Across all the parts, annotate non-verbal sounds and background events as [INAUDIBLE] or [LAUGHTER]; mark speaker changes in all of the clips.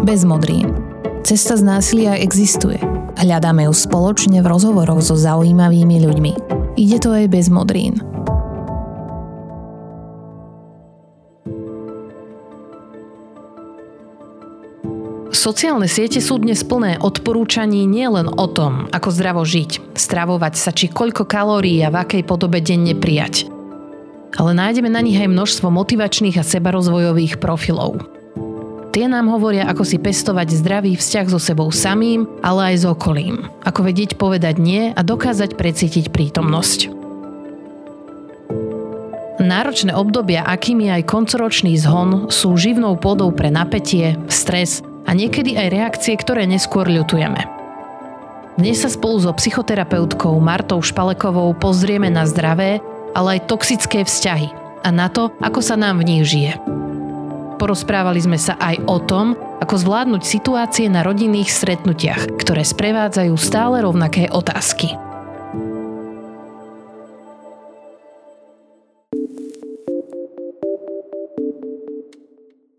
Speaker 1: bez modrín. Cesta z násilia existuje. Hľadáme ju spoločne v rozhovoroch so zaujímavými ľuďmi. Ide to aj bez modrín. Sociálne siete sú dnes plné odporúčaní nielen o tom, ako zdravo žiť, stravovať sa či koľko kalórií a v akej podobe denne prijať. Ale nájdeme na nich aj množstvo motivačných a sebarozvojových profilov. Tie nám hovoria, ako si pestovať zdravý vzťah so sebou samým, ale aj s okolím. Ako vedieť povedať nie a dokázať precítiť prítomnosť. Náročné obdobia, akými aj koncoročný zhon, sú živnou pôdou pre napätie, stres a niekedy aj reakcie, ktoré neskôr ľutujeme. Dnes sa spolu so psychoterapeutkou Martou Špalekovou pozrieme na zdravé, ale aj toxické vzťahy a na to, ako sa nám v nich žije. Porozprávali sme sa aj o tom, ako zvládnuť situácie na rodinných stretnutiach, ktoré sprevádzajú stále rovnaké otázky.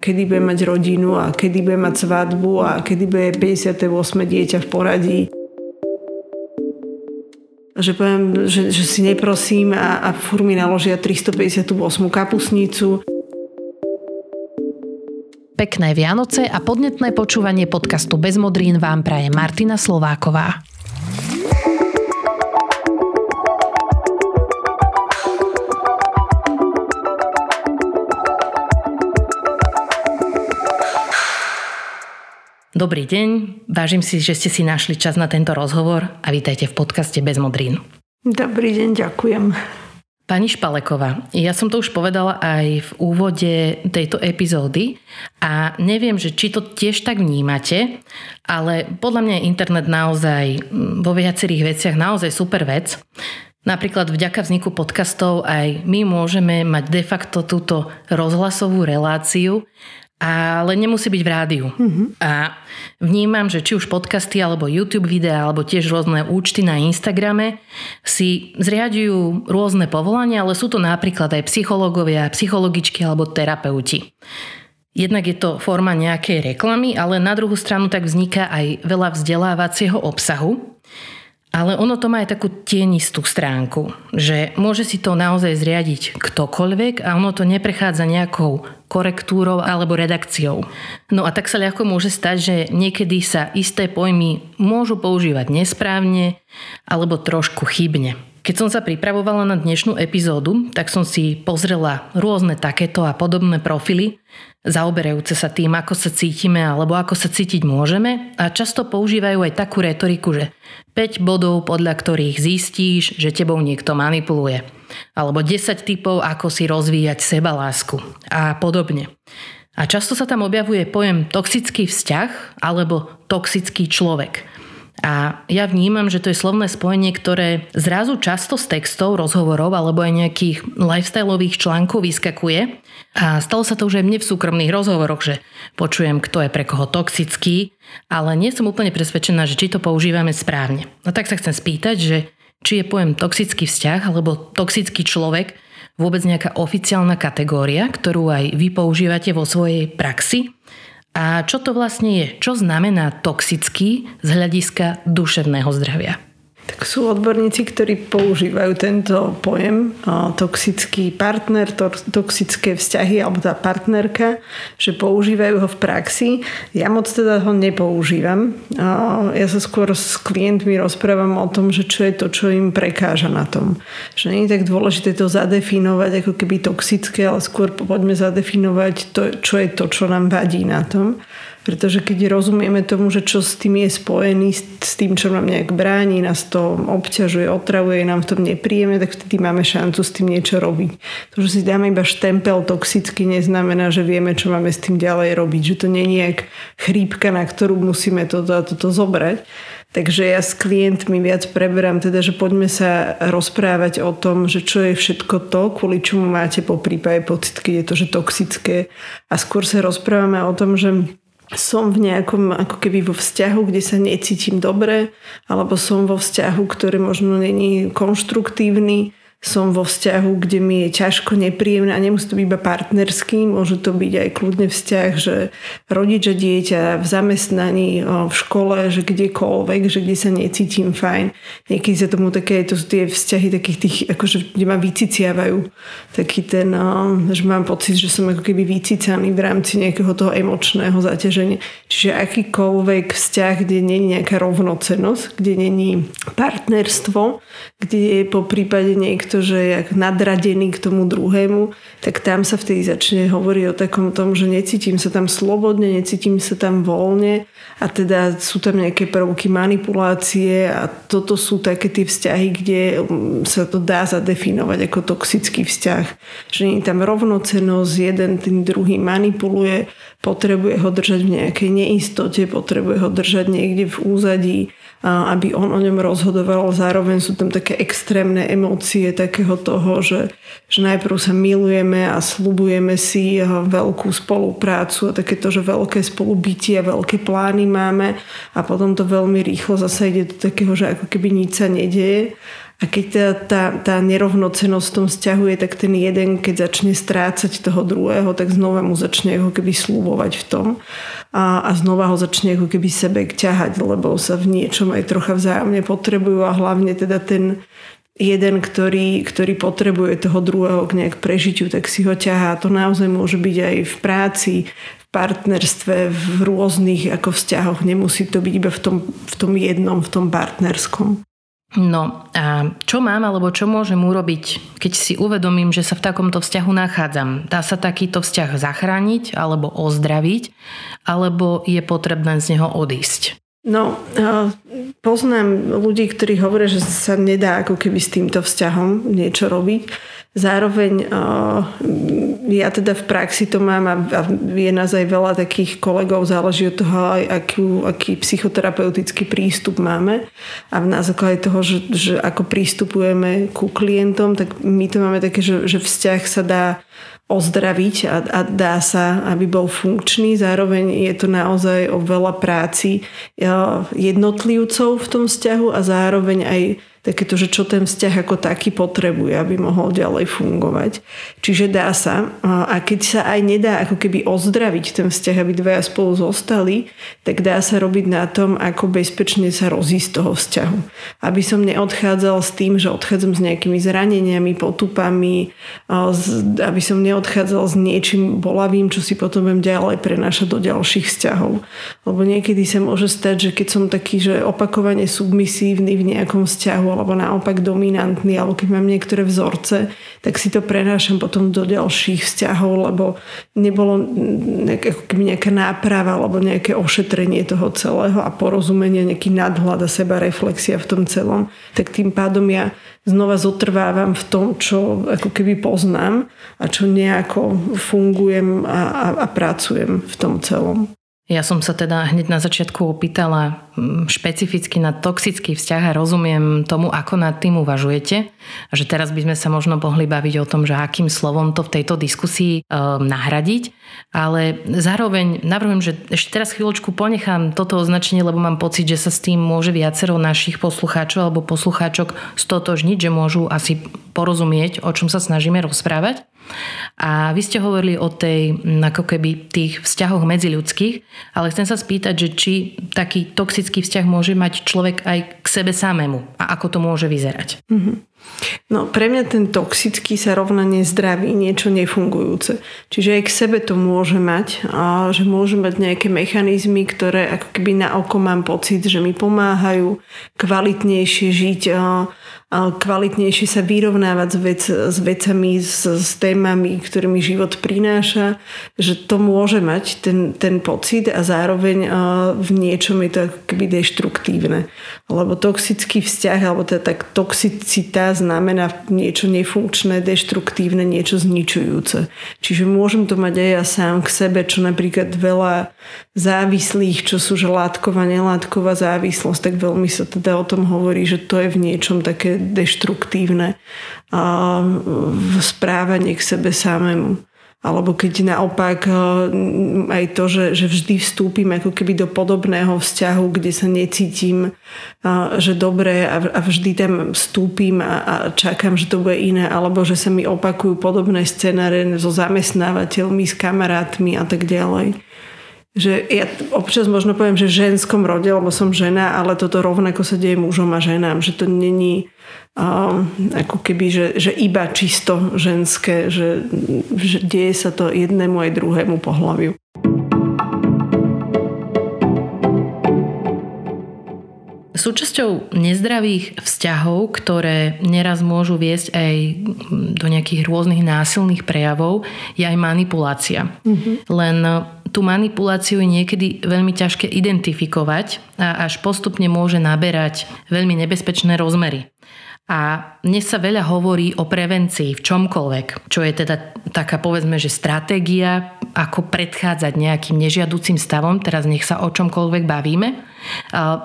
Speaker 2: kedy bude mať rodinu a kedy bude mať svadbu a kedy bude 58. dieťa v poradí. Že poviem, že, že si neprosím a, a fur mi naložia 358. kapusnicu.
Speaker 1: Pekné Vianoce a podnetné počúvanie podcastu Bez modrín vám praje Martina Slováková. Dobrý deň, vážim si, že ste si našli čas na tento rozhovor a vítajte v podcaste Bez modrín.
Speaker 2: Dobrý deň, ďakujem.
Speaker 1: Pani Špaleková, ja som to už povedala aj v úvode tejto epizódy a neviem, že či to tiež tak vnímate, ale podľa mňa je internet naozaj mm, vo viacerých veciach naozaj super vec. Napríklad vďaka vzniku podcastov aj my môžeme mať de facto túto rozhlasovú reláciu, ale nemusí byť v rádiu. Mm-hmm. A vnímam, že či už podcasty, alebo YouTube videá, alebo tiež rôzne účty na Instagrame si zriadujú rôzne povolania, ale sú to napríklad aj psychológovia, psychologičky alebo terapeuti. Jednak je to forma nejakej reklamy, ale na druhú stranu tak vzniká aj veľa vzdelávacieho obsahu, ale ono to má aj takú tienistú stránku, že môže si to naozaj zriadiť ktokoľvek a ono to neprechádza nejakou korektúrou alebo redakciou. No a tak sa ľahko môže stať, že niekedy sa isté pojmy môžu používať nesprávne alebo trošku chybne. Keď som sa pripravovala na dnešnú epizódu, tak som si pozrela rôzne takéto a podobné profily, zaoberajúce sa tým, ako sa cítime alebo ako sa cítiť môžeme a často používajú aj takú retoriku, že 5 bodov, podľa ktorých zistíš, že tebou niekto manipuluje. Alebo 10 typov, ako si rozvíjať sebalásku a podobne. A často sa tam objavuje pojem toxický vzťah alebo toxický človek – a ja vnímam, že to je slovné spojenie, ktoré zrazu často z textov, rozhovorov alebo aj nejakých lifestyleových článkov vyskakuje. A stalo sa to už aj mne v súkromných rozhovoroch, že počujem, kto je pre koho toxický, ale nie som úplne presvedčená, že či to používame správne. No tak sa chcem spýtať, že či je pojem toxický vzťah alebo toxický človek vôbec nejaká oficiálna kategória, ktorú aj vy používate vo svojej praxi a čo to vlastne je? Čo znamená toxický z hľadiska duševného zdravia?
Speaker 2: Tak sú odborníci, ktorí používajú tento pojem toxický partner, to, toxické vzťahy alebo tá partnerka, že používajú ho v praxi. Ja moc teda ho nepoužívam. Ja sa skôr s klientmi rozprávam o tom, že čo je to, čo im prekáža na tom. Že nie je tak dôležité to zadefinovať ako keby toxické, ale skôr poďme zadefinovať to, čo je to, čo nám vadí na tom. Pretože keď rozumieme tomu, že čo s tým je spojený, s tým, čo nám nejak bráni, nás to obťažuje, otravuje, nám v tom nepríjemne, tak vtedy máme šancu s tým niečo robiť. To, že si dáme iba štempel toxicky, neznamená, že vieme, čo máme s tým ďalej robiť. Že to nie je nejak chrípka, na ktorú musíme toto a toto zobrať. Takže ja s klientmi viac preberám teda, že poďme sa rozprávať o tom, že čo je všetko to, kvôli čomu máte po prípade pocit, keď je to, že toxické. A skôr sa rozprávame o tom, že som v nejakom ako keby vo vzťahu, kde sa necítim dobre, alebo som vo vzťahu, ktorý možno není konštruktívny, som vo vzťahu, kde mi je ťažko, nepríjemné a nemusí to byť iba partnerský, môže to byť aj kľudne vzťah, že rodič a dieťa v zamestnaní, v škole, že kdekoľvek, že kde sa necítim fajn. Niekedy sa tomu také, to sú tie vzťahy takých tých, akože, kde ma vyciciavajú. Taký ten, že mám pocit, že som ako keby vycicaný v rámci nejakého toho emočného zaťaženia. Čiže akýkoľvek vzťah, kde nie je nejaká rovnocenosť, kde není partnerstvo, kde je po prípade niekto niekto, že je nadradený k tomu druhému, tak tam sa vtedy začne hovoriť o takom tom, že necítim sa tam slobodne, necítim sa tam voľne a teda sú tam nejaké prvky manipulácie a toto sú také tie vzťahy, kde um, sa to dá zadefinovať ako toxický vzťah. Že nie je tam rovnocenosť, jeden tým druhý manipuluje, potrebuje ho držať v nejakej neistote, potrebuje ho držať niekde v úzadí, aby on o ňom rozhodoval. Zároveň sú tam také extrémne emócie takého toho, že, že najprv sa milujeme a slubujeme si veľkú spoluprácu a takéto, že veľké spolubytie a veľké plány máme a potom to veľmi rýchlo zase ide do takého, že ako keby nič sa nedieje. A keď tá, tá, tá nerovnocenosť v tom vzťahu je, tak ten jeden, keď začne strácať toho druhého, tak znova mu začne ako keby slúbovať v tom a, a znova ho začne ako keby sebe ťahať, lebo sa v niečom aj trocha vzájomne potrebujú a hlavne teda ten jeden, ktorý, ktorý potrebuje toho druhého k nejak prežitiu, tak si ho ťahá. To naozaj môže byť aj v práci, v partnerstve, v rôznych ako vzťahoch. Nemusí to byť iba v tom, v tom jednom, v tom partnerskom.
Speaker 1: No a čo mám alebo čo môžem urobiť, keď si uvedomím, že sa v takomto vzťahu nachádzam? Dá sa takýto vzťah zachrániť alebo ozdraviť, alebo je potrebné z neho odísť?
Speaker 2: No, poznám ľudí, ktorí hovoria, že sa nedá ako keby s týmto vzťahom niečo robiť. Zároveň ja teda v praxi to mám a je nás aj veľa takých kolegov, záleží od toho aký, aký psychoterapeutický prístup máme a na základe toho, že, že ako prístupujeme ku klientom, tak my to máme také, že, že vzťah sa dá ozdraviť a, a dá sa, aby bol funkčný. Zároveň je to naozaj o veľa práci jednotlivcov v tom vzťahu a zároveň aj takéto, že čo ten vzťah ako taký potrebuje, aby mohol ďalej fungovať. Čiže dá sa. A keď sa aj nedá ako keby ozdraviť ten vzťah, aby dvaja spolu zostali, tak dá sa robiť na tom, ako bezpečne sa rozísť z toho vzťahu. Aby som neodchádzal s tým, že odchádzam s nejakými zraneniami, potupami, aby som neodchádzal s niečím bolavým, čo si potom budem ďalej prenášať do ďalších vzťahov. Lebo niekedy sa môže stať, že keď som taký, že opakovane submisívny v nejakom vzťahu alebo naopak dominantný, alebo keď mám niektoré vzorce, tak si to prenášam potom do ďalších vzťahov, lebo nebolo nejaká, nejaká náprava alebo nejaké ošetrenie toho celého a porozumenie, nejaký nadhľad a seba reflexia v tom celom, tak tým pádom ja znova zotrvávam v tom, čo ako keby poznám a čo nejako fungujem a, a, a pracujem v tom celom.
Speaker 1: Ja som sa teda hneď na začiatku opýtala mm, špecificky na toxický vzťah a rozumiem tomu, ako nad tým uvažujete. A že teraz by sme sa možno mohli baviť o tom, že akým slovom to v tejto diskusii um, nahradiť. Ale zároveň navrhujem, že ešte teraz chvíľočku ponechám toto označenie, lebo mám pocit, že sa s tým môže viacero našich poslucháčov alebo poslucháčok stotožniť, že môžu asi porozumieť, o čom sa snažíme rozprávať. A vy ste hovorili o tej, ako keby, tých vzťahoch medziľudských, ale chcem sa spýtať, že či taký toxický vzťah môže mať človek aj k sebe samému a ako to môže vyzerať. Mm-hmm.
Speaker 2: No pre mňa ten toxický sa rovna nezdravý, niečo nefungujúce. Čiže aj k sebe to môže mať, a že môže mať nejaké mechanizmy, ktoré ako keby na oko mám pocit, že mi pomáhajú kvalitnejšie žiť kvalitnejšie sa vyrovnávať s, vec, s vecami, s, s témami, ktorými život prináša, že to môže mať ten, ten pocit a zároveň v niečom je to ako keby deštruktívne. Lebo toxický vzťah, alebo teda tak toxicita znamená niečo nefunkčné, deštruktívne, niečo zničujúce. Čiže môžem to mať aj ja sám k sebe, čo napríklad veľa závislých, čo sú že látková, nelátková závislosť, tak veľmi sa teda o tom hovorí, že to je v niečom také deštruktívne správanie k sebe samému. Alebo keď naopak eh, aj to, že, že vždy vstúpim ako keby do podobného vzťahu, kde sa necítim, eh, že dobre a vždy tam vstúpim a čakám, že to bude iné, alebo že sa mi opakujú podobné scenáre so zamestnávateľmi, s kamarátmi a tak ďalej. Že ja občas možno poviem, že v ženskom rode, lebo som žena, ale toto rovnako sa deje mužom a ženám, že to není um, ako keby, že, že iba čisto ženské, že, že deje sa to jednému aj druhému pohľaviu.
Speaker 1: Súčasťou nezdravých vzťahov, ktoré neraz môžu viesť aj do nejakých rôznych násilných prejavov, je aj manipulácia. Mm-hmm. Len tú manipuláciu je niekedy veľmi ťažké identifikovať a až postupne môže naberať veľmi nebezpečné rozmery. A dnes sa veľa hovorí o prevencii v čomkoľvek, čo je teda taká povedzme, že stratégia, ako predchádzať nejakým nežiaducim stavom, teraz nech sa o čomkoľvek bavíme.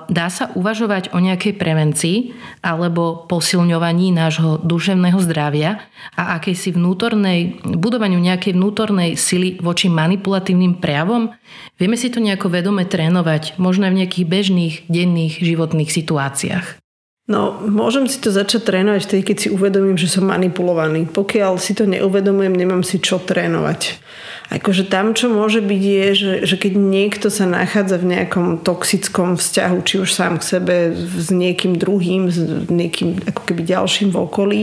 Speaker 1: Dá sa uvažovať o nejakej prevencii alebo posilňovaní nášho duševného zdravia a akejsi vnútornej, budovaniu nejakej vnútornej sily voči manipulatívnym prejavom? Vieme si to nejako vedome trénovať, možno v nejakých bežných, denných životných situáciách.
Speaker 2: No, môžem si to začať trénovať vtedy, keď si uvedomím, že som manipulovaný. Pokiaľ si to neuvedomujem, nemám si čo trénovať. Akože tam, čo môže byť, je, že, že keď niekto sa nachádza v nejakom toxickom vzťahu, či už sám k sebe, s niekým druhým, s niekým ako keby ďalším v okolí,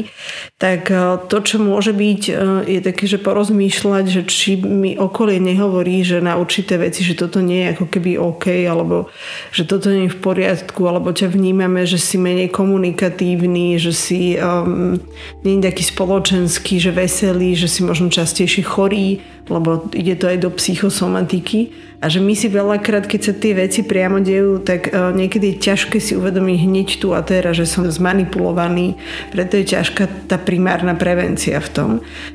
Speaker 2: tak e, to, čo môže byť, e, je také, že porozmýšľať, že či mi okolie nehovorí, že na určité veci, že toto nie je ako keby OK, alebo že toto nie je v poriadku, alebo ťa vnímame, že si menej komunikatívny, že si um, nie je taký spoločenský, že veselý, že si možno častejšie chorý, lebo ide to aj do psychosomatiky a že my si veľakrát, keď sa tie veci priamo dejú, tak e, niekedy je ťažké si uvedomiť hneď tu a teraz, že som zmanipulovaný, preto je ťažká tá primárna prevencia v tom.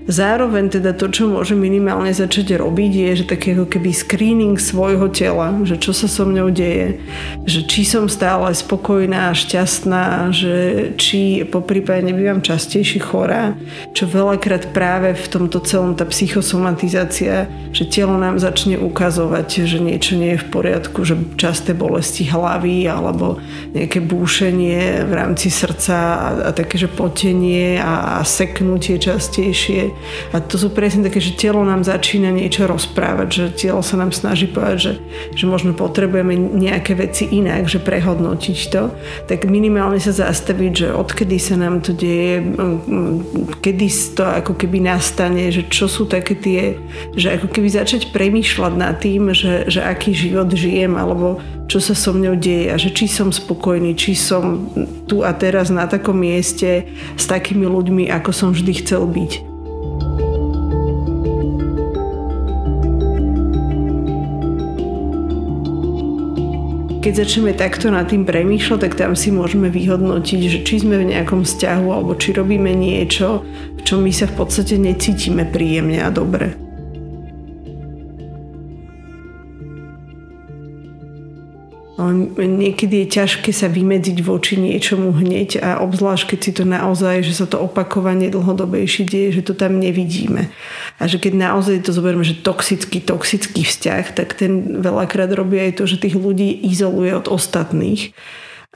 Speaker 2: Zároveň teda to, čo môže minimálne začať robiť, je, že taký ako keby screening svojho tela, že čo sa so mňou deje, že či som stále spokojná, šťastná, že či po prípade nebývam častejšie chorá, čo veľakrát práve v tomto celom tá psychosomatizácia, že telo nám začne ukazovať, že niečo nie je v poriadku, že časté bolesti hlavy alebo nejaké búšenie v rámci srdca a, a také, že potenie a, a seknutie častejšie. A to sú presne také, že telo nám začína niečo rozprávať, že telo sa nám snaží povedať, že, že možno potrebujeme nejaké veci inak, že prehodnotiť to, tak minimálne sa zastaviť, že odkedy sa nám to deje, kedy to ako keby nastane, že čo sú také tie, že ako keby začať premýšľať nad tým, že že, že aký život žijem alebo čo sa so mnou deje a že či som spokojný, či som tu a teraz na takom mieste s takými ľuďmi, ako som vždy chcel byť. keď začneme takto nad tým premýšľať, tak tam si môžeme vyhodnotiť, že či sme v nejakom vzťahu alebo či robíme niečo, v čom my sa v podstate necítime príjemne a dobre. Niekedy je ťažké sa vymedziť voči niečomu hneď a obzvlášť, keď si to naozaj, že sa to opakovanie dlhodobejšie deje, že to tam nevidíme. A že keď naozaj to zoberieme, že toxický, toxický vzťah, tak ten veľakrát robí aj to, že tých ľudí izoluje od ostatných.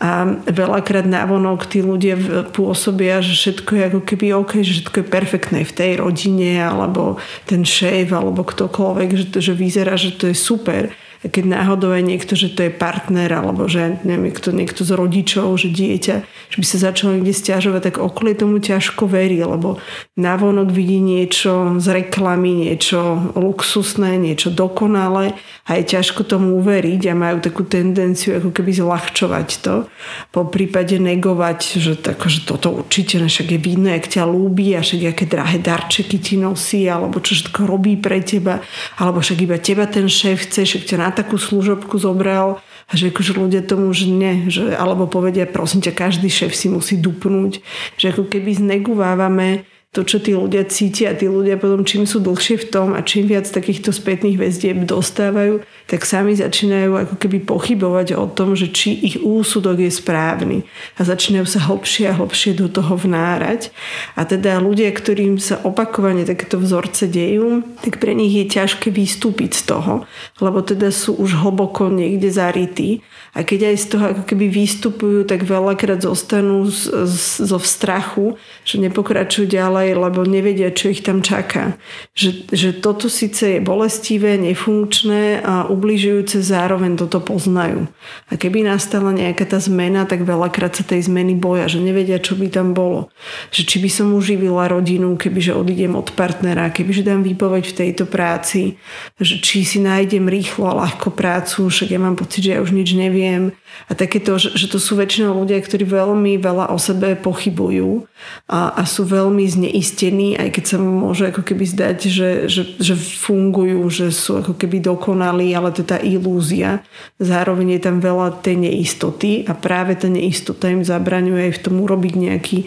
Speaker 2: A veľakrát návonok tí ľudia pôsobia, že všetko je ako keby OK, že všetko je perfektné v tej rodine, alebo ten šéf, alebo ktokoľvek, že, to, že vyzerá, že to je super keď náhodou je niekto, že to je partner alebo že neviem, niekto, niekto z rodičov, že dieťa, že by sa začalo niekde stiažovať, tak okolie tomu ťažko verí, lebo navonok vidí niečo z reklamy, niečo luxusné, niečo dokonalé a je ťažko tomu uveriť a majú takú tendenciu ako keby zľahčovať to. Po prípade negovať, že, tako, že toto určite však je vidno, jak ťa ľúbi a však aké drahé darčeky ti nosí alebo čo všetko robí pre teba alebo však iba teba ten šéf chce, však ťa na takú služobku zobral že akože ľudia tomu už nie, že, alebo povedia prosím ťa, každý šéf si musí dupnúť, že ako keby znegovávame to, čo tí ľudia cítia. A tí ľudia potom čím sú dlhšie v tom a čím viac takýchto spätných väzdieb dostávajú, tak sami začínajú ako keby pochybovať o tom, že či ich úsudok je správny. A začínajú sa hlbšie a hlbšie do toho vnárať. A teda ľudia, ktorým sa opakovane takéto vzorce dejú, tak pre nich je ťažké vystúpiť z toho, lebo teda sú už hlboko niekde zarytí. A keď aj z toho ako keby vystupujú, tak veľakrát zostanú z, z, zo strachu, že nepokračujú ďalej, lebo nevedia, čo ich tam čaká. Že, že toto síce je bolestivé, nefunkčné a ubližujúce, zároveň toto poznajú. A keby nastala nejaká tá zmena, tak veľakrát sa tej zmeny boja, že nevedia, čo by tam bolo. Že či by som uživila rodinu, kebyže odídem od partnera, kebyže dám výpoveď v tejto práci, že či si nájdem rýchlo a ľahko prácu, však ja mám pocit, že ja už nič neviem. A takéto, že, že to sú väčšinou ľudia, ktorí veľmi veľa o sebe pochybujú a, a sú veľmi zneistení, aj keď sa môže ako keby zdať, že, že, že fungujú, že sú ako keby dokonalí, ale to je tá ilúzia. Zároveň je tam veľa tej neistoty a práve tá neistota im zabraňuje aj v tom urobiť nejaký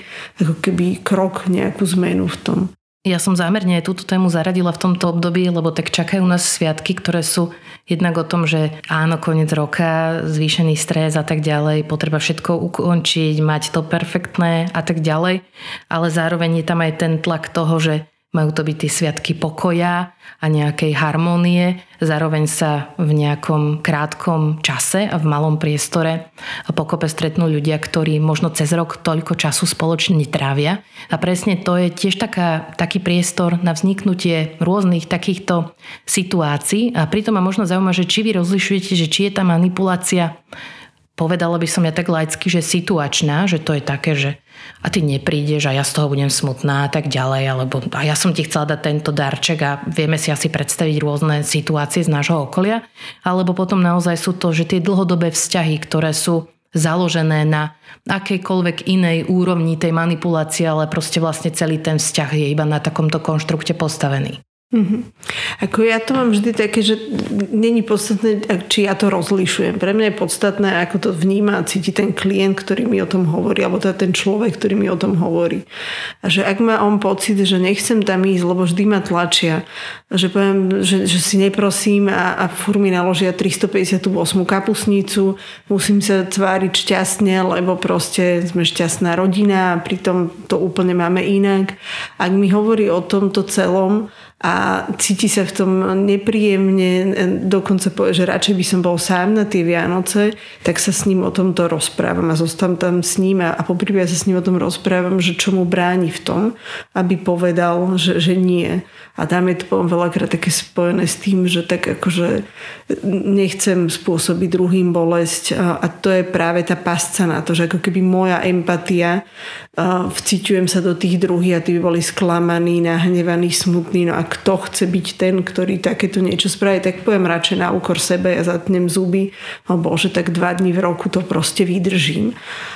Speaker 2: ako keby krok, nejakú zmenu v tom.
Speaker 1: Ja som zámerne túto tému zaradila v tomto období, lebo tak čakajú nás sviatky, ktoré sú jednak o tom, že áno, koniec roka, zvýšený stres a tak ďalej, potreba všetko ukončiť, mať to perfektné a tak ďalej, ale zároveň je tam aj ten tlak toho, že majú to byť tie sviatky pokoja a nejakej harmónie, zároveň sa v nejakom krátkom čase a v malom priestore pokope stretnú ľudia, ktorí možno cez rok toľko času spoločne trávia. A presne to je tiež taká, taký priestor na vzniknutie rôznych takýchto situácií. A pritom ma možno zaujíma, že či vy rozlišujete, že či je tá manipulácia povedala by som ja tak laicky, že situačná, že to je také, že a ty neprídeš a ja z toho budem smutná a tak ďalej, alebo a ja som ti chcela dať tento darček a vieme si asi predstaviť rôzne situácie z nášho okolia, alebo potom naozaj sú to, že tie dlhodobé vzťahy, ktoré sú založené na akejkoľvek inej úrovni tej manipulácie, ale proste vlastne celý ten vzťah je iba na takomto konštrukte postavený.
Speaker 2: Mm-hmm. Ako ja to mám vždy také, že není podstatné, či ja to rozlišujem. Pre mňa je podstatné, ako to vníma a cíti ten klient, ktorý mi o tom hovorí, alebo teda ten človek, ktorý mi o tom hovorí. A že ak má on pocit, že nechcem tam ísť, lebo vždy ma tlačia, že poviem, že, že si neprosím a, a fur mi naložia 358 kapusnicu, musím sa tváriť šťastne, lebo proste sme šťastná rodina a pritom to úplne máme inak. Ak mi hovorí o tomto celom, a cíti sa v tom nepríjemne, dokonca povie, že radšej by som bol sám na tie Vianoce, tak sa s ním o tomto rozprávam a zostam tam s ním a, a poprvé sa s ním o tom rozprávam, že čo mu bráni v tom, aby povedal, že, že nie. A tam je to poviem veľakrát také spojené s tým, že tak akože nechcem spôsobiť druhým bolesť a, a to je práve tá pasca na to, že ako keby moja empatia vciťujem sa do tých druhých a tí by boli sklamaní, nahnevaní, smutní. No a kto chce byť ten, ktorý takéto niečo spraví, tak poviem radšej na úkor sebe, ja zatnem zuby, no bože, tak dva dní v roku to proste vydržím.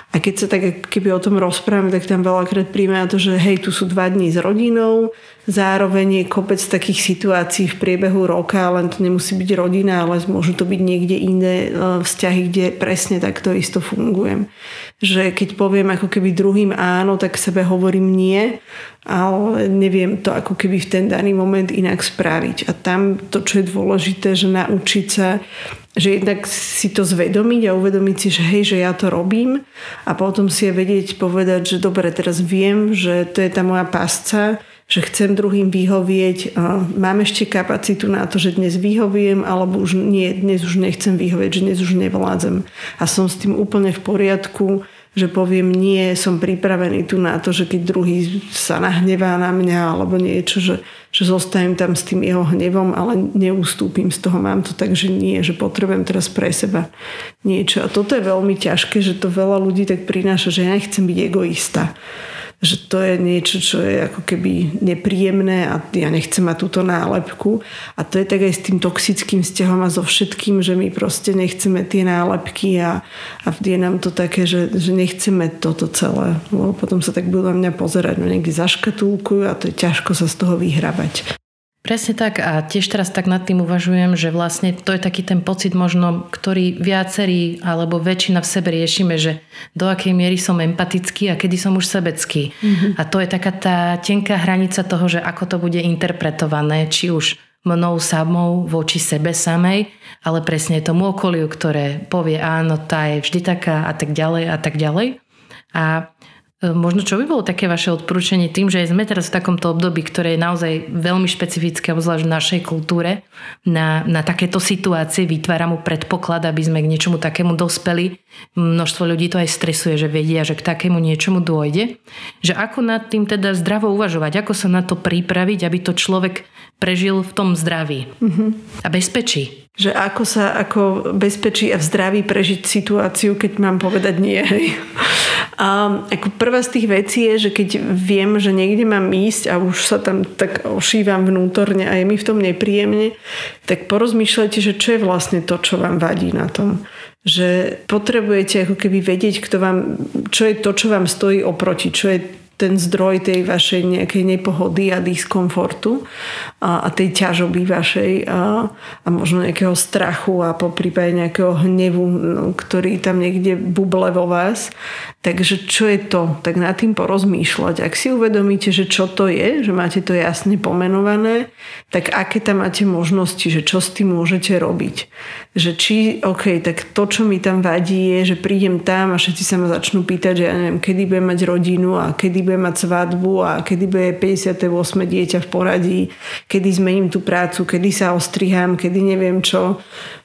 Speaker 2: A keď sa tak keby o tom rozprávame, tak tam veľakrát príjme na to, že hej, tu sú dva dní s rodinou, zároveň je kopec takých situácií v priebehu roka, len to nemusí byť rodina, ale môžu to byť niekde iné e, vzťahy, kde presne takto isto fungujem že keď poviem ako keby druhým áno, tak sebe hovorím nie, ale neviem to ako keby v ten daný moment inak spraviť. A tam to, čo je dôležité, že naučiť sa, že jednak si to zvedomiť a uvedomiť si, že hej, že ja to robím a potom si je vedieť povedať, že dobre, teraz viem, že to je tá moja pásca, že chcem druhým vyhovieť, mám ešte kapacitu na to, že dnes vyhoviem, alebo už nie, dnes už nechcem vyhovieť, že dnes už nevládzem. A som s tým úplne v poriadku, že poviem nie, som pripravený tu na to, že keď druhý sa nahnevá na mňa alebo niečo, že, že zostanem tam s tým jeho hnevom, ale neustúpim z toho, mám to tak, že nie, že potrebujem teraz pre seba niečo. A toto je veľmi ťažké, že to veľa ľudí tak prináša, že ja nechcem byť egoista že to je niečo, čo je ako keby nepríjemné a ja nechcem mať túto nálepku. A to je tak aj s tým toxickým vzťahom a so všetkým, že my proste nechceme tie nálepky a, a je nám to také, že, že nechceme toto celé. Lebo potom sa tak budú na mňa pozerať, no niekde zaškatulkujú a to je ťažko sa z toho vyhrabať.
Speaker 1: Presne tak a tiež teraz tak nad tým uvažujem, že vlastne to je taký ten pocit možno, ktorý viacerí alebo väčšina v sebe riešime, že do akej miery som empatický a kedy som už sebecký. Mm-hmm. A to je taká tá tenká hranica toho, že ako to bude interpretované, či už mnou samou voči sebe samej, ale presne tomu okoliu, ktoré povie áno, tá je vždy taká a tak ďalej a tak ďalej. A možno čo by bolo také vaše odporúčanie tým, že sme teraz v takomto období, ktoré je naozaj veľmi špecifické, obzvlášť v našej kultúre, na, na takéto situácie vytvára mu predpoklad, aby sme k niečomu takému dospeli. Množstvo ľudí to aj stresuje, že vedia, že k takému niečomu dôjde. Že ako nad tým teda zdravo uvažovať, ako sa na to pripraviť, aby to človek prežil v tom zdraví mm-hmm. a bezpečí.
Speaker 2: Že ako sa ako bezpečí a v zdraví prežiť situáciu, keď mám povedať nie. A ako prvá z tých vecí je, že keď viem, že niekde mám ísť a už sa tam tak ošívam vnútorne a je mi v tom nepríjemne, tak porozmýšľajte, že čo je vlastne to, čo vám vadí na tom. Že potrebujete ako keby vedieť, kto vám, čo je to, čo vám stojí oproti, čo je ten zdroj tej vašej nejakej nepohody a diskomfortu a, a tej ťažoby vašej a, a možno nejakého strachu a po prípade nejakého hnevu, no, ktorý tam niekde buble vo vás. Takže čo je to? Tak nad tým porozmýšľať. Ak si uvedomíte, že čo to je, že máte to jasne pomenované, tak aké tam máte možnosti, že čo s tým môžete robiť. Že či, OK, tak to, čo mi tam vadí, je, že prídem tam a všetci sa ma začnú pýtať, že ja neviem, kedy budem mať rodinu a kedy bude mať svadbu a kedy bude 58. dieťa v poradí, kedy zmením tú prácu, kedy sa ostrihám, kedy neviem čo,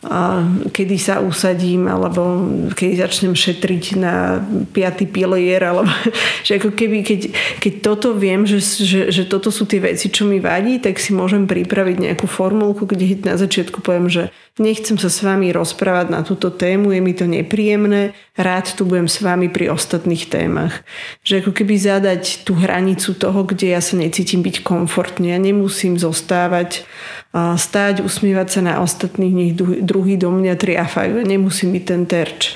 Speaker 2: a kedy sa usadím, alebo kedy začnem šetriť na piatý pilier, alebo [LAUGHS] že ako keby, keď, keď toto viem, že, že, že toto sú tie veci, čo mi vadí, tak si môžem pripraviť nejakú formulku, kde na začiatku poviem, že nechcem sa s vami rozprávať na túto tému, je mi to nepríjemné, rád tu budem s vami pri ostatných témach. Že ako keby zadať tú hranicu toho, kde ja sa necítim byť komfortne. Ja nemusím zostávať, stáť, usmievať sa na ostatných, nech druhý do mňa triafajú. Ja nemusím byť ten terč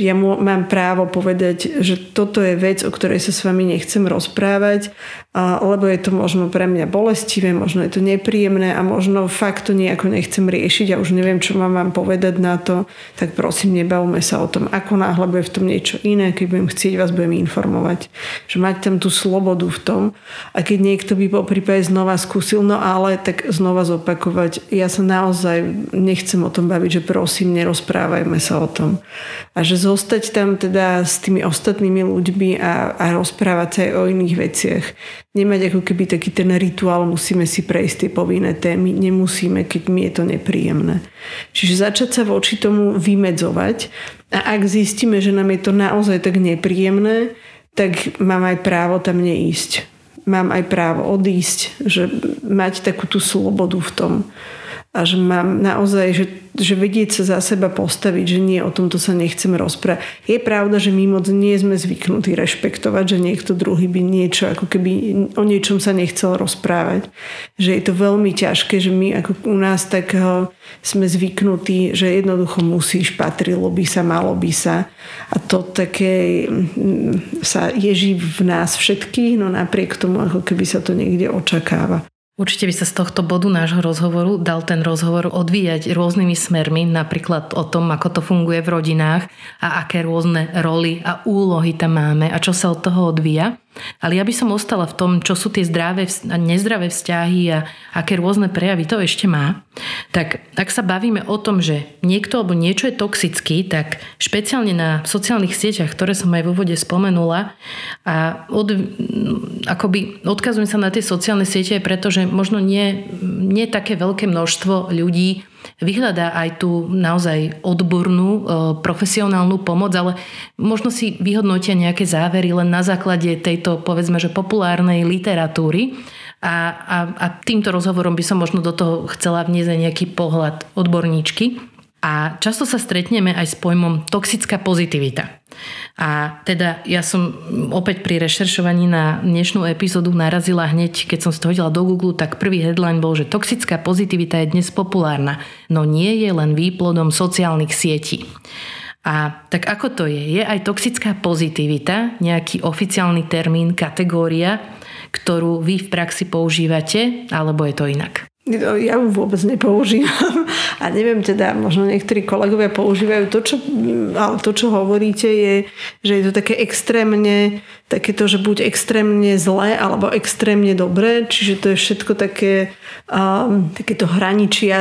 Speaker 2: ja mám právo povedať, že toto je vec, o ktorej sa s vami nechcem rozprávať, lebo je to možno pre mňa bolestivé, možno je to nepríjemné a možno fakt to nejako nechcem riešiť a už neviem, čo mám vám povedať na to, tak prosím, nebavme sa o tom. Ako náhle bude v tom niečo iné, keď budem chcieť, vás budem informovať. Že mať tam tú slobodu v tom a keď niekto by po prípade znova skúsil, no ale tak znova zopakovať, ja sa naozaj nechcem o tom baviť, že prosím, nerozprávajme sa o tom. A že zostať tam teda s tými ostatnými ľuďmi a, a rozprávať sa aj o iných veciach. Nemať ako keby taký ten rituál, musíme si prejsť tie povinné témy, nemusíme, keď mi je to nepríjemné. Čiže začať sa voči tomu vymedzovať a ak zistíme, že nám je to naozaj tak nepríjemné, tak mám aj právo tam neísť. Mám aj právo odísť, že mať takú tú slobodu v tom a že mám naozaj, že, že vedieť sa za seba postaviť, že nie, o tomto sa nechcem rozprávať. Je pravda, že my moc nie sme zvyknutí rešpektovať, že niekto druhý by niečo, ako keby o niečom sa nechcel rozprávať. Že je to veľmi ťažké, že my ako u nás tak sme zvyknutí, že jednoducho musíš, patrilo by sa, malo by sa. A to také mm, sa ježí v nás všetkých, no napriek tomu, ako keby sa to niekde očakáva.
Speaker 1: Určite by sa z tohto bodu nášho rozhovoru dal ten rozhovor odvíjať rôznymi smermi, napríklad o tom, ako to funguje v rodinách a aké rôzne roly a úlohy tam máme a čo sa od toho odvíja. Ale ja by som ostala v tom, čo sú tie zdravé a nezdravé vzťahy a aké rôzne prejavy to ešte má. Tak ak sa bavíme o tom, že niekto alebo niečo je toxický, tak špeciálne na sociálnych sieťach, ktoré som aj v úvode spomenula, a od, akoby odkazujem sa na tie sociálne siete, pretože možno nie, nie také veľké množstvo ľudí vyhľadá aj tú naozaj odbornú, e, profesionálnu pomoc, ale možno si vyhodnotia nejaké závery len na základe tejto, povedzme, že populárnej literatúry. A, a, a týmto rozhovorom by som možno do toho chcela vniesť nejaký pohľad odborníčky. A často sa stretneme aj s pojmom toxická pozitivita. A teda ja som opäť pri rešeršovaní na dnešnú epizódu narazila hneď, keď som si to hodila do Google, tak prvý headline bol, že toxická pozitivita je dnes populárna, no nie je len výplodom sociálnych sietí. A tak ako to je? Je aj toxická pozitivita nejaký oficiálny termín, kategória, ktorú vy v praxi používate, alebo je to inak?
Speaker 2: Ja ju vôbec nepoužívam. A neviem teda, možno niektorí kolegovia používajú to, čo, ale to, čo hovoríte je, že je to také extrémne takéto, že buď extrémne zlé alebo extrémne dobré, čiže to je všetko také um, takéto hraničia,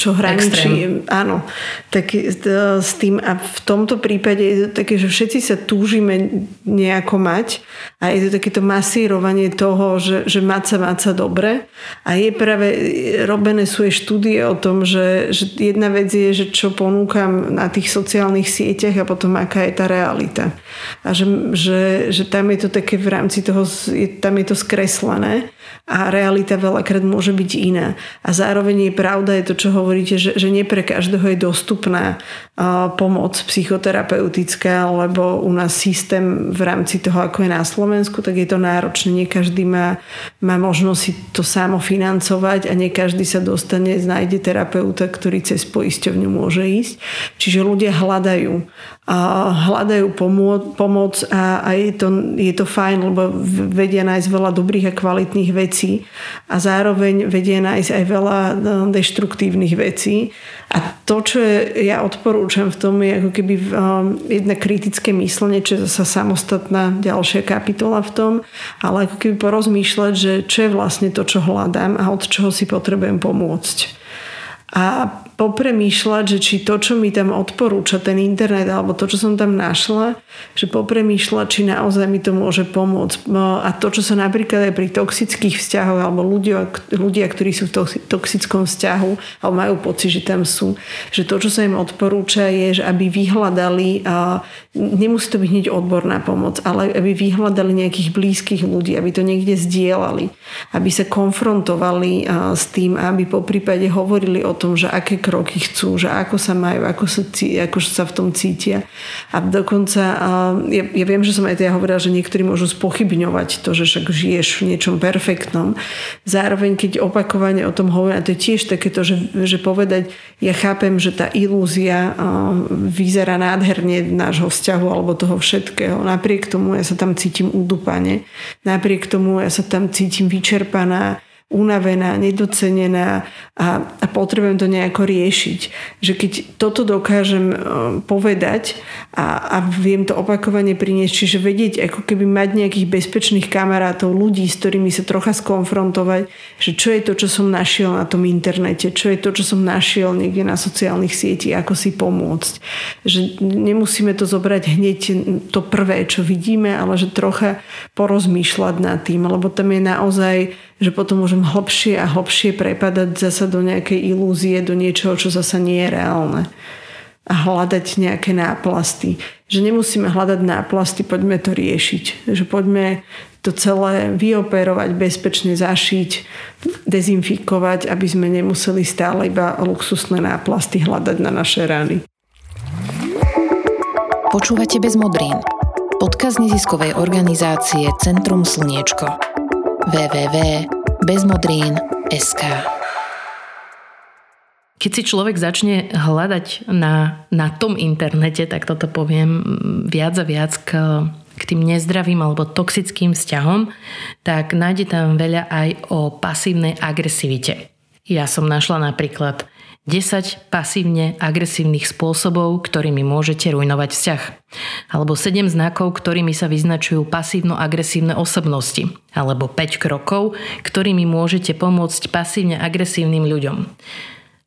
Speaker 2: čo hraničí, Extrém. áno, tak s tým a v tomto prípade je to také, že všetci sa túžime nejako mať a je to takéto masírovanie toho, že, že mať sa, mať sa dobre. A je práve robené sú aj štúdie o tom, že, že jedna vec je, že čo ponúkam na tých sociálnych sieťach a potom aká je tá realita. A že, že, že že tam je to také v rámci toho, tam je to skreslené a realita veľakrát môže byť iná. A zároveň je pravda, je to, čo hovoríte, že, že nie pre každého je dostupná pomoc psychoterapeutická, lebo u nás systém v rámci toho, ako je na Slovensku, tak je to náročné. Nie každý má, má možnosť si to samo financovať a nie každý sa dostane, nájde terapeuta, ktorý cez poisťovňu môže ísť. Čiže ľudia hľadajú a hľadajú pomoc, pomoc a, a je, to, je to fajn, lebo vedia nájsť veľa dobrých a kvalitných vecí a zároveň vedia nájsť aj veľa no, deštruktívnych vecí. A to, čo ja odporúčam v tom, je ako keby um, jedna kritické myslenie, čo je zase samostatná ďalšia kapitola v tom, ale ako keby porozmýšľať, že čo je vlastne to, čo hľadám a od čoho si potrebujem pomôcť. A popremýšľať, že či to, čo mi tam odporúča ten internet alebo to, čo som tam našla, že popremýšľať, či naozaj mi to môže pomôcť. No, a to, čo sa napríklad aj pri toxických vzťahoch alebo ľudia, ľudia ktorí sú v toxickom vzťahu alebo majú pocit, že tam sú, že to, čo sa im odporúča je, že aby vyhľadali, nemusí to byť hneď odborná pomoc, ale aby vyhľadali nejakých blízkych ľudí, aby to niekde zdieľali, aby sa konfrontovali s tým, aby po prípade hovorili o tom, že aké kroky chcú, že ako sa majú, ako sa, ako sa v tom cítia. A dokonca, ja, ja viem, že som aj teda hovorila, že niektorí môžu spochybňovať to, že však žiješ v niečom perfektnom. Zároveň, keď opakovane o tom hovorím, a to je tiež takéto, že, že povedať, ja chápem, že tá ilúzia vyzerá nádherne nášho vzťahu alebo toho všetkého. Napriek tomu ja sa tam cítim udupane. Napriek tomu ja sa tam cítim vyčerpaná unavená, nedocenená a, a potrebujem to nejako riešiť. Že keď toto dokážem e, povedať a, a viem to opakovane priniesť, čiže vedieť, ako keby mať nejakých bezpečných kamarátov, ľudí, s ktorými sa trocha skonfrontovať, že čo je to, čo som našiel na tom internete, čo je to, čo som našiel niekde na sociálnych sieti, ako si pomôcť. Že nemusíme to zobrať hneď to prvé, čo vidíme, ale že trocha porozmýšľať nad tým, lebo tam je naozaj že potom môžem hlbšie a hlbšie prepadať zasa do nejakej ilúzie, do niečoho, čo zasa nie je reálne. A hľadať nejaké náplasty. Že nemusíme hľadať náplasty, poďme to riešiť. Že poďme to celé vyoperovať, bezpečne zašiť, dezinfikovať, aby sme nemuseli stále iba luxusné náplasty hľadať na naše rany.
Speaker 3: Počúvate bez modrín. Podkaz neziskovej organizácie Centrum Slniečko www.bezmodrín.sk
Speaker 1: Keď si človek začne hľadať na, na tom internete, tak toto poviem viac a viac k, k tým nezdravým alebo toxickým vzťahom, tak nájde tam veľa aj o pasívnej agresivite. Ja som našla napríklad 10 pasívne agresívnych spôsobov, ktorými môžete rujnovať vzťah. Alebo 7 znakov, ktorými sa vyznačujú pasívno-agresívne osobnosti. Alebo 5 krokov, ktorými môžete pomôcť pasívne agresívnym ľuďom.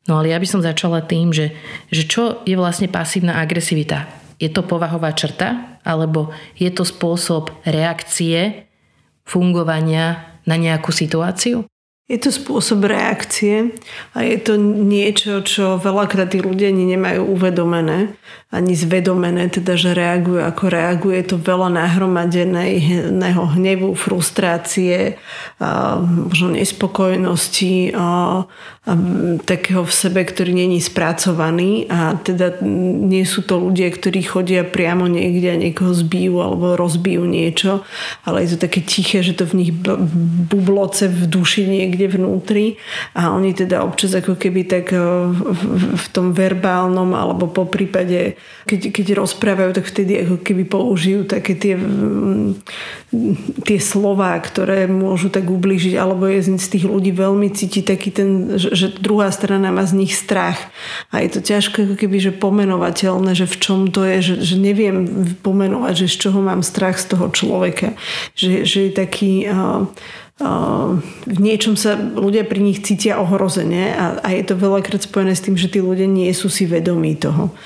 Speaker 1: No ale ja by som začala tým, že, že čo je vlastne pasívna agresivita? Je to povahová črta? Alebo je to spôsob reakcie, fungovania na nejakú situáciu?
Speaker 2: Je to spôsob reakcie a je to niečo, čo veľakrát tí ľudia ani nemajú uvedomené, ani zvedomené, teda, že reagujú ako reaguje. Je to veľa nahromadeného hnevu, frustrácie, možno nespokojnosti, takého v sebe, ktorý není spracovaný a teda nie sú to ľudia, ktorí chodia priamo niekde a niekoho zbijú alebo rozbijú niečo, ale je to také tiché, že to v nich bubloce v duši niekde vnútri a oni teda občas ako keby tak e, v tom verbálnom alebo po prípade, keď, keď rozprávajú, tak vtedy ako keby použijú také tie, tie slova, ktoré môžu tak ubližiť alebo je z tých ľudí veľmi cíti taký ten, že, že druhá strana má z nich strach a je to ťažké ako keby, že pomenovateľné, že v čom to je, že, že neviem pomenovať, že z čoho mám strach z toho človeka. Že, že je taký... Uh, v niečom sa ľudia pri nich cítia ohrozene a, a je to veľakrát spojené s tým, že tí ľudia nie sú si vedomí toho.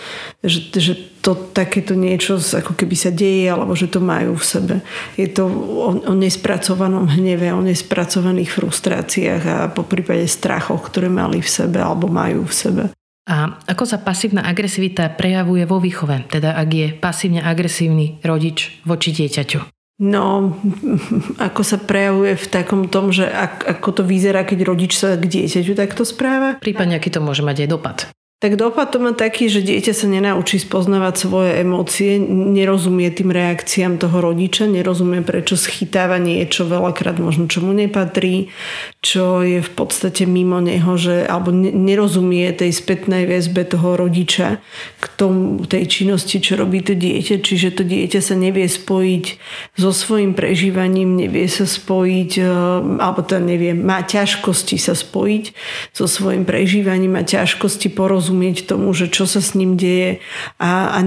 Speaker 2: Že, že to takéto niečo ako keby sa deje alebo že to majú v sebe. Je to o, o nespracovanom hneve, o nespracovaných frustráciách a po prípade strachoch, ktoré mali v sebe alebo majú v sebe.
Speaker 1: A ako sa pasívna agresivita prejavuje vo výchove, teda ak je pasívne agresívny rodič voči dieťaťu?
Speaker 2: No, ako sa prejavuje v takom tom, že ak, ako to vyzerá, keď rodič sa k dieťaťu takto správa?
Speaker 1: Prípadne, aký to môže mať aj dopad.
Speaker 2: Tak dopad to má taký, že dieťa sa nenaučí spoznávať svoje emócie, nerozumie tým reakciám toho rodiča, nerozumie, prečo schytáva niečo veľakrát možno čomu nepatrí, čo je v podstate mimo neho, že, alebo nerozumie tej spätnej väzbe toho rodiča k tomu, tej činnosti, čo robí to dieťa, čiže to dieťa sa nevie spojiť so svojím prežívaním, nevie sa spojiť, eh, alebo to nevie, má ťažkosti sa spojiť so svojím prežívaním, má ťažkosti porozumieť rozumieť tomu, že čo sa s ním deje a, a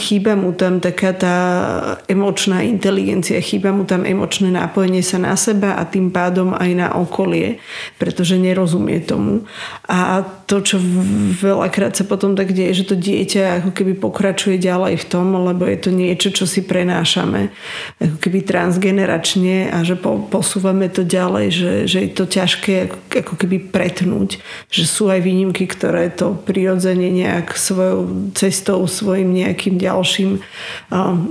Speaker 2: chýba mu tam taká tá emočná inteligencia, chýba mu tam emočné nápojenie sa na seba a tým pádom aj na okolie, pretože nerozumie tomu. A to, čo veľakrát sa potom tak deje, že to dieťa ako keby pokračuje ďalej v tom, lebo je to niečo, čo si prenášame ako keby transgeneračne a že po, posúvame to ďalej, že, že je to ťažké ako, keby pretnúť, že sú aj výnimky, ktoré to to prirodzene nejak svojou cestou, svojim nejakým ďalším,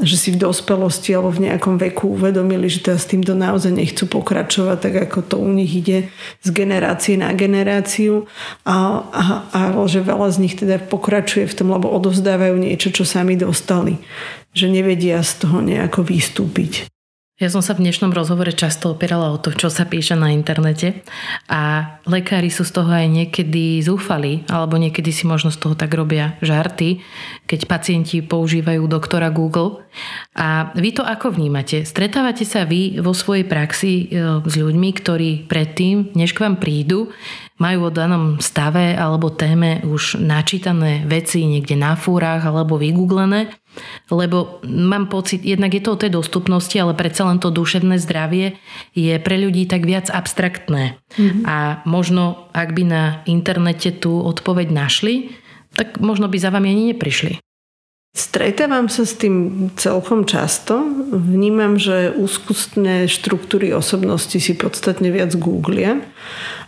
Speaker 2: že si v dospelosti alebo v nejakom veku uvedomili, že teda s týmto naozaj nechcú pokračovať, tak ako to u nich ide z generácie na generáciu. A, a, a že veľa z nich teda pokračuje v tom, lebo odovzdávajú niečo, čo sami dostali. Že nevedia z toho nejako vystúpiť.
Speaker 1: Ja som sa v dnešnom rozhovore často opierala o to, čo sa píše na internete a lekári sú z toho aj niekedy zúfali, alebo niekedy si možno z toho tak robia žarty, keď pacienti používajú doktora Google. A vy to ako vnímate? Stretávate sa vy vo svojej praxi e, s ľuďmi, ktorí predtým, než k vám prídu, majú o danom stave alebo téme už načítané veci niekde na fúrach alebo vygooglené lebo mám pocit, jednak je to o tej dostupnosti, ale predsa len to duševné zdravie je pre ľudí tak viac abstraktné. Mm-hmm. A možno, ak by na internete tú odpoveď našli, tak možno by za vami ani neprišli.
Speaker 2: Stretávam sa s tým celkom často. Vnímam, že úzkustné štruktúry osobnosti si podstatne viac googlia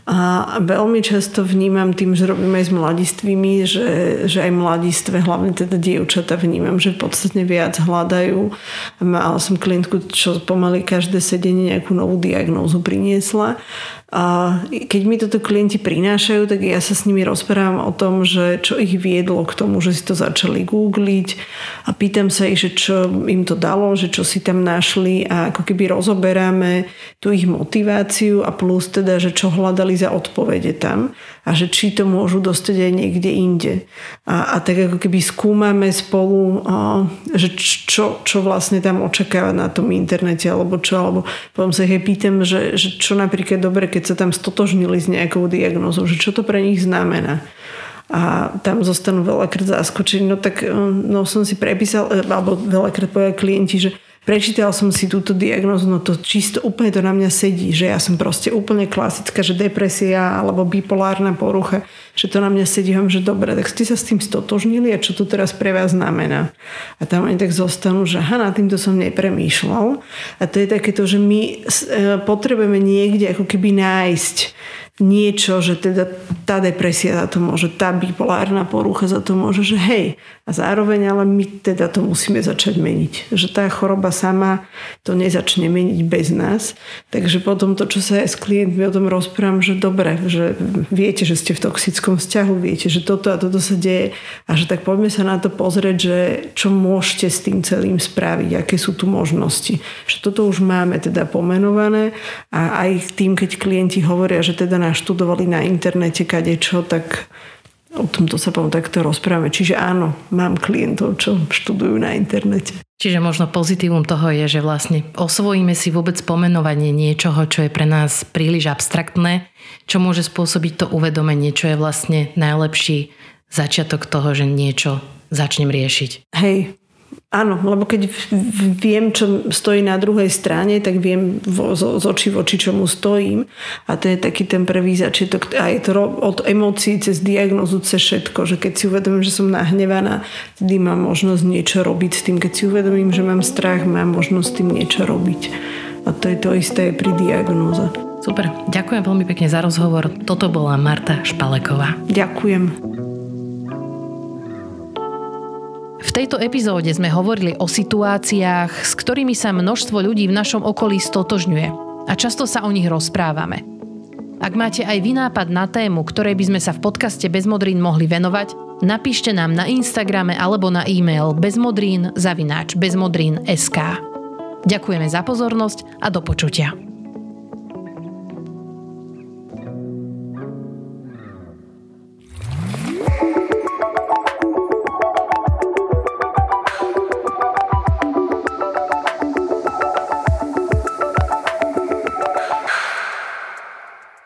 Speaker 2: a veľmi často vnímam tým, že robím aj s mladistvými, že, že aj mladistve, hlavne teda dievčata vnímam, že podstatne viac hľadajú. Mala som klientku, čo pomaly každé sedenie nejakú novú diagnózu priniesla. A keď mi toto klienti prinášajú, tak ja sa s nimi rozprávam o tom, že čo ich viedlo k tomu, že si to začali googliť. A pýtam sa ich, že čo im to dalo, že čo si tam našli. A ako keby rozoberáme tú ich motiváciu a plus teda, že čo hľadali za odpovede tam a že či to môžu dostať aj niekde inde. A, a tak ako keby skúmame spolu, a, že čo, čo vlastne tam očakáva na tom internete alebo čo, alebo potom sa ich pýtam, že, že čo napríklad dobre, keď sa tam stotožnili s nejakou diagnózou, že čo to pre nich znamená a tam zostanú veľakrát zaskočení. No tak no, som si prepísal, alebo veľakrát povedali klienti, že prečítal som si túto diagnozu, no to čisto úplne to na mňa sedí, že ja som proste úplne klasická, že depresia alebo bipolárna porucha, že to na mňa sedí, že dobre, tak ste sa s tým stotožnili a čo to teraz pre vás znamená. A tam oni tak zostanú, že aha, na týmto som nepremýšľal. A to je takéto, že my e, potrebujeme niekde ako keby nájsť niečo, že teda tá depresia za to môže, tá bipolárna porucha za to môže, že hej. A zároveň ale my teda to musíme začať meniť. Že tá choroba sama to nezačne meniť bez nás. Takže potom to, čo sa aj s klientmi o tom rozprávam, že dobre, že viete, že ste v toxickom vzťahu, viete, že toto a toto sa deje a že tak poďme sa na to pozrieť, že čo môžete s tým celým spraviť, aké sú tu možnosti. Že toto už máme teda pomenované a aj tým, keď klienti hovoria, že teda naštudovali na internete kadečo, tak O tomto sa potom takto rozprávame. Čiže áno, mám klientov, čo študujú na internete.
Speaker 4: Čiže možno pozitívum toho je, že vlastne osvojíme si vôbec pomenovanie niečoho, čo je pre nás príliš abstraktné, čo môže spôsobiť to uvedomenie, čo je vlastne najlepší začiatok toho, že niečo začnem riešiť.
Speaker 2: Hej, Áno, lebo keď viem, čo stojí na druhej strane, tak viem z, z očí v oči, čomu stojím. A to je taký ten prvý začiatok. A je to od emócií cez diagnozu, cez všetko. Že keď si uvedomím, že som nahnevaná, vtedy mám možnosť niečo robiť s tým. Keď si uvedomím, že mám strach, mám možnosť s tým niečo robiť. A to je to isté pri diagnóze.
Speaker 4: Super, ďakujem veľmi pekne za rozhovor. Toto bola Marta Špaleková.
Speaker 2: Ďakujem.
Speaker 1: Tejto epizóde sme hovorili o situáciách, s ktorými sa množstvo ľudí v našom okolí stotožňuje a často sa o nich rozprávame. Ak máte aj vy nápad na tému, ktorej by sme sa v podcaste Bezmodrín mohli venovať, napíšte nám na Instagrame alebo na e-mail bezmodrín zavináč bezmodrín.sk. Ďakujeme za pozornosť a do počutia.